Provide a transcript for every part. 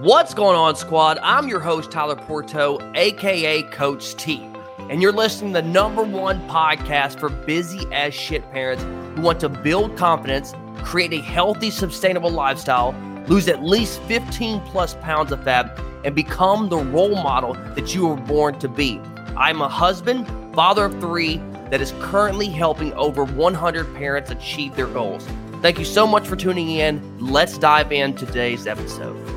What's going on, squad? I'm your host, Tyler Pourteau, aka Coach T. And you're listening to the number one podcast for busy as shit parents who want to build confidence, create a healthy, sustainable lifestyle, lose at least 15 plus pounds of fat, and become the role model that you were born to be. I'm a husband, father of three, that is currently helping over 100 parents achieve their goals. Thank you so much for tuning in. Let's dive in today's episode.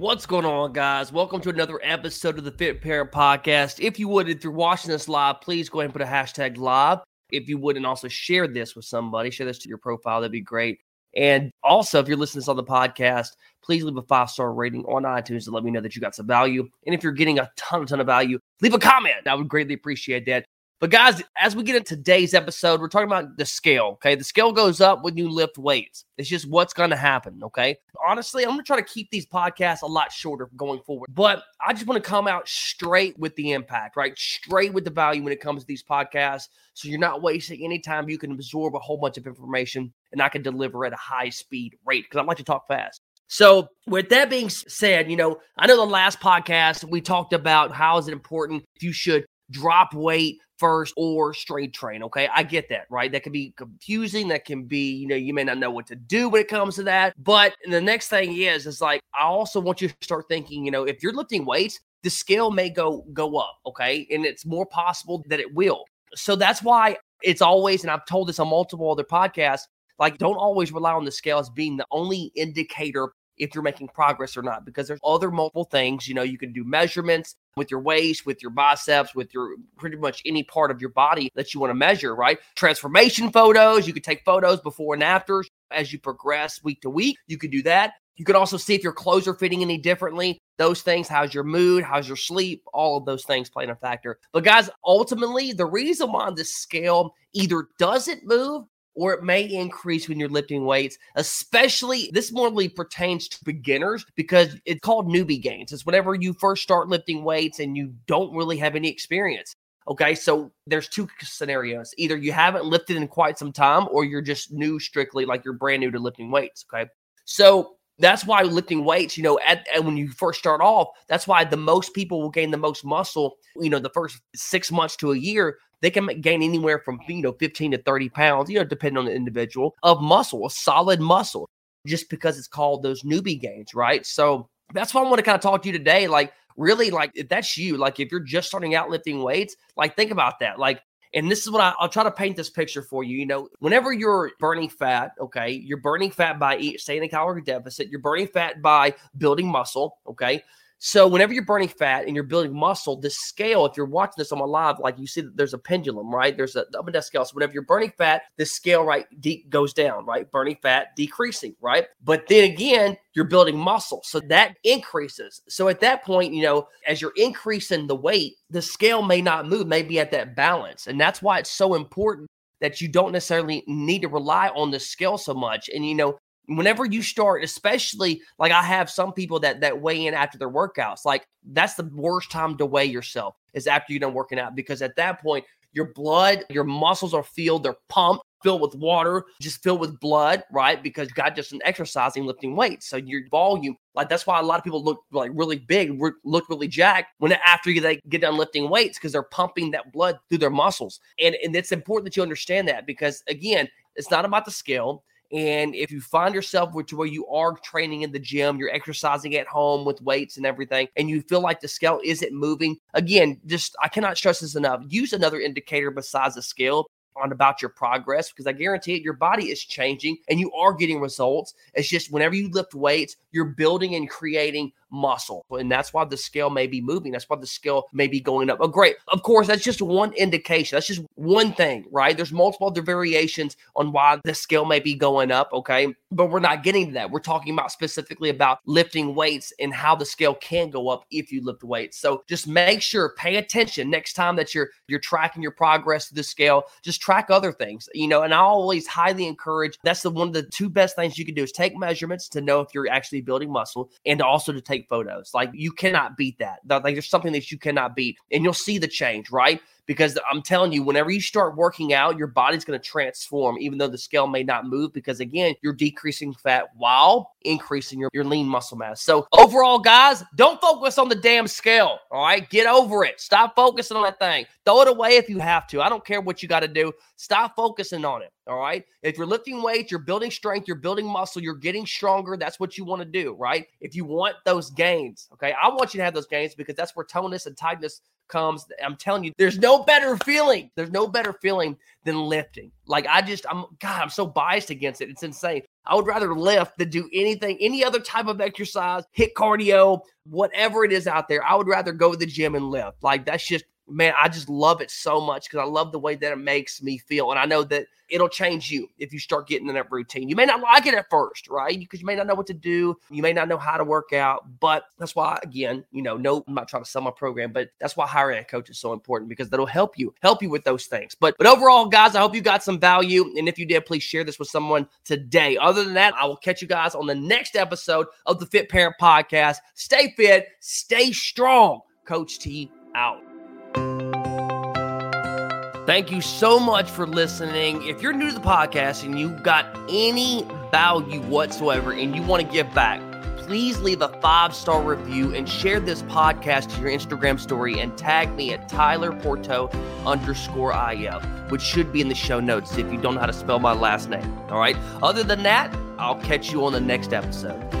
What's going on, guys? Welcome to another episode of the Fit Parent Podcast. If you would, if you're watching this live, please go ahead and put a hashtag live. If you would, and also share this with somebody, share this to your profile, that'd be great. And also, if you're listening to this on the podcast, please leave a five star rating on iTunes to let me know that you got some value. And if you're getting a ton, a ton of value, leave a comment. I would greatly appreciate that. But guys, as we get into today's episode, we're talking about the scale. Okay. The scale goes up when you lift weights. It's just what's going to happen. Okay. Honestly, I'm going to try to keep these podcasts a lot shorter going forward. But I just want to come out straight with the impact, right? Straight with the value when it comes to these podcasts. So you're not wasting any time. You can absorb a whole bunch of information and I can deliver at a high speed rate because I like to talk fast. So, with that being said, you know, I know the last podcast we talked about how is it important if you should drop weight first or straight train. Okay. I get that, right? That can be confusing. That can be, you know, you may not know what to do when it comes to that. But the next thing is, is like, I also want you to start thinking, you know, if you're lifting weights, the scale may go go up. Okay. And it's more possible that it will. So that's why it's always, and I've told this on multiple other podcasts, like don't always rely on the scale as being the only indicator if you're making progress or not because there's other multiple things you know you can do measurements with your waist with your biceps with your pretty much any part of your body that you want to measure right? Transformation photos you could take photos before and after as you progress week to week you could do that. You could also see if your clothes are fitting any differently those things how's your mood how's your sleep all of those things play a factor. But guys ultimately the reason why this scale either doesn't move or it may increase when you're lifting weights, especially this more pertains to beginners because it's called newbie gains. It's whenever you first start lifting weights and you don't really have any experience. Okay, so there's two scenarios. Either you haven't lifted in quite some time or you're just new strictly, like you're brand new to lifting weights. Okay, so that's why lifting weights, you know, at, at, when you first start off, that's why the most people will gain the most muscle, you know, the first six months to a year they can gain anywhere from you know 15 to 30 pounds, you know, depending on the individual of muscle, a solid muscle, just because it's called those newbie gains, right? So that's why I want to kind of talk to you today. Like, really, like if that's you, like if you're just starting out lifting weights, like think about that. Like, and this is what I, will try to paint this picture for you. You know, whenever you're burning fat, okay, you're burning fat by eat, staying in a calorie deficit. You're burning fat by building muscle, okay. So whenever you're burning fat and you're building muscle, the scale, if you're watching this on my live, like you see that there's a pendulum, right? There's a up and down scale. So whenever you're burning fat, the scale right de- goes down, right? Burning fat decreasing, right? But then again, you're building muscle. So that increases. So at that point, you know, as you're increasing the weight, the scale may not move, may be at that balance. And that's why it's so important that you don't necessarily need to rely on the scale so much. And you know, whenever you start, especially like I have some people that that weigh in after their workouts, like that's the worst time to weigh yourself is after you're done working out because at that point your blood, your muscles are filled, they're pumped, filled with water, just filled with blood, right? Because you got just an exercising, lifting weights. So your volume, like that's why a lot of people look like really big, look really jacked when after they get done lifting weights because they're pumping that blood through their muscles. And and it's important that you understand that because again, it's not about the scale. And if you find yourself which where you are training in the gym, you're exercising at home with weights and everything, and you feel like the scale isn't moving, again, just I cannot stress this enough. Use another indicator besides the scale on about your progress because I guarantee it, your body is changing and you are getting results. It's just whenever you lift weights, you're building and creating muscle. And that's why the scale may be moving. That's why the scale may be going up. Oh, great. Of course, that's just one indication. That's just one thing, right? There's multiple other variations on why the scale may be going up. Okay. But we're not getting to that. We're talking about specifically about lifting weights and how the scale can go up if you lift weights. So just make sure, pay attention next time that you're you're tracking your progress to the scale. Just track other things, you know, and I always highly encourage that's the one of the two best things you can do is take measurements to know if you're actually building muscle and also to take photos. Like you cannot beat that. Like there's something that you cannot beat, and you'll see the change, right? Because I'm telling you, whenever you start working out, your body's going to transform, even though the scale may not move, because again, you're decreasing fat while increasing your, your lean muscle mass. So, overall, guys, don't focus on the damn scale. All right. Get over it. Stop focusing on that thing. Throw it away if you have to. I don't care what you got to do. Stop focusing on it. All right. If you're lifting weights, you're building strength, you're building muscle, you're getting stronger. That's what you want to do. Right. If you want those gains, okay, I want you to have those gains because that's where tonus and tightness comes. I'm telling you, there's no better feeling. There's no better feeling than lifting. Like I just, I'm God, I'm so biased against it. It's insane. I would rather lift than do anything, any other type of exercise, HIIT cardio, whatever it is out there. I would rather go to the gym and lift. Like that's just man, I just love it so much because I love the way that it makes me feel. And I know that it'll change you if you start getting in that routine. You may not like it at first, right? Because you may not know what to do. You may not know how to work out. But that's why, again, you know, no, I'm not trying to sell my program, but that's why hiring a coach is so important because that'll help you, help you with those things. But but overall, guys, I hope you got some value. And if you did, please share this with someone today. Other than that, I will catch you guys on the next episode of the Fit Parent Podcast. Stay fit, stay strong. Coach T out. Thank you so much for listening. If you're new to the podcast and you got any value whatsoever and you want to give back, please leave a five star review and share this podcast to your Instagram story and tag me at Tyler Pourteau underscore IL, which should be in the show notes if you don't know how to spell my last name. All right. Other than that, I'll catch you on the next episode.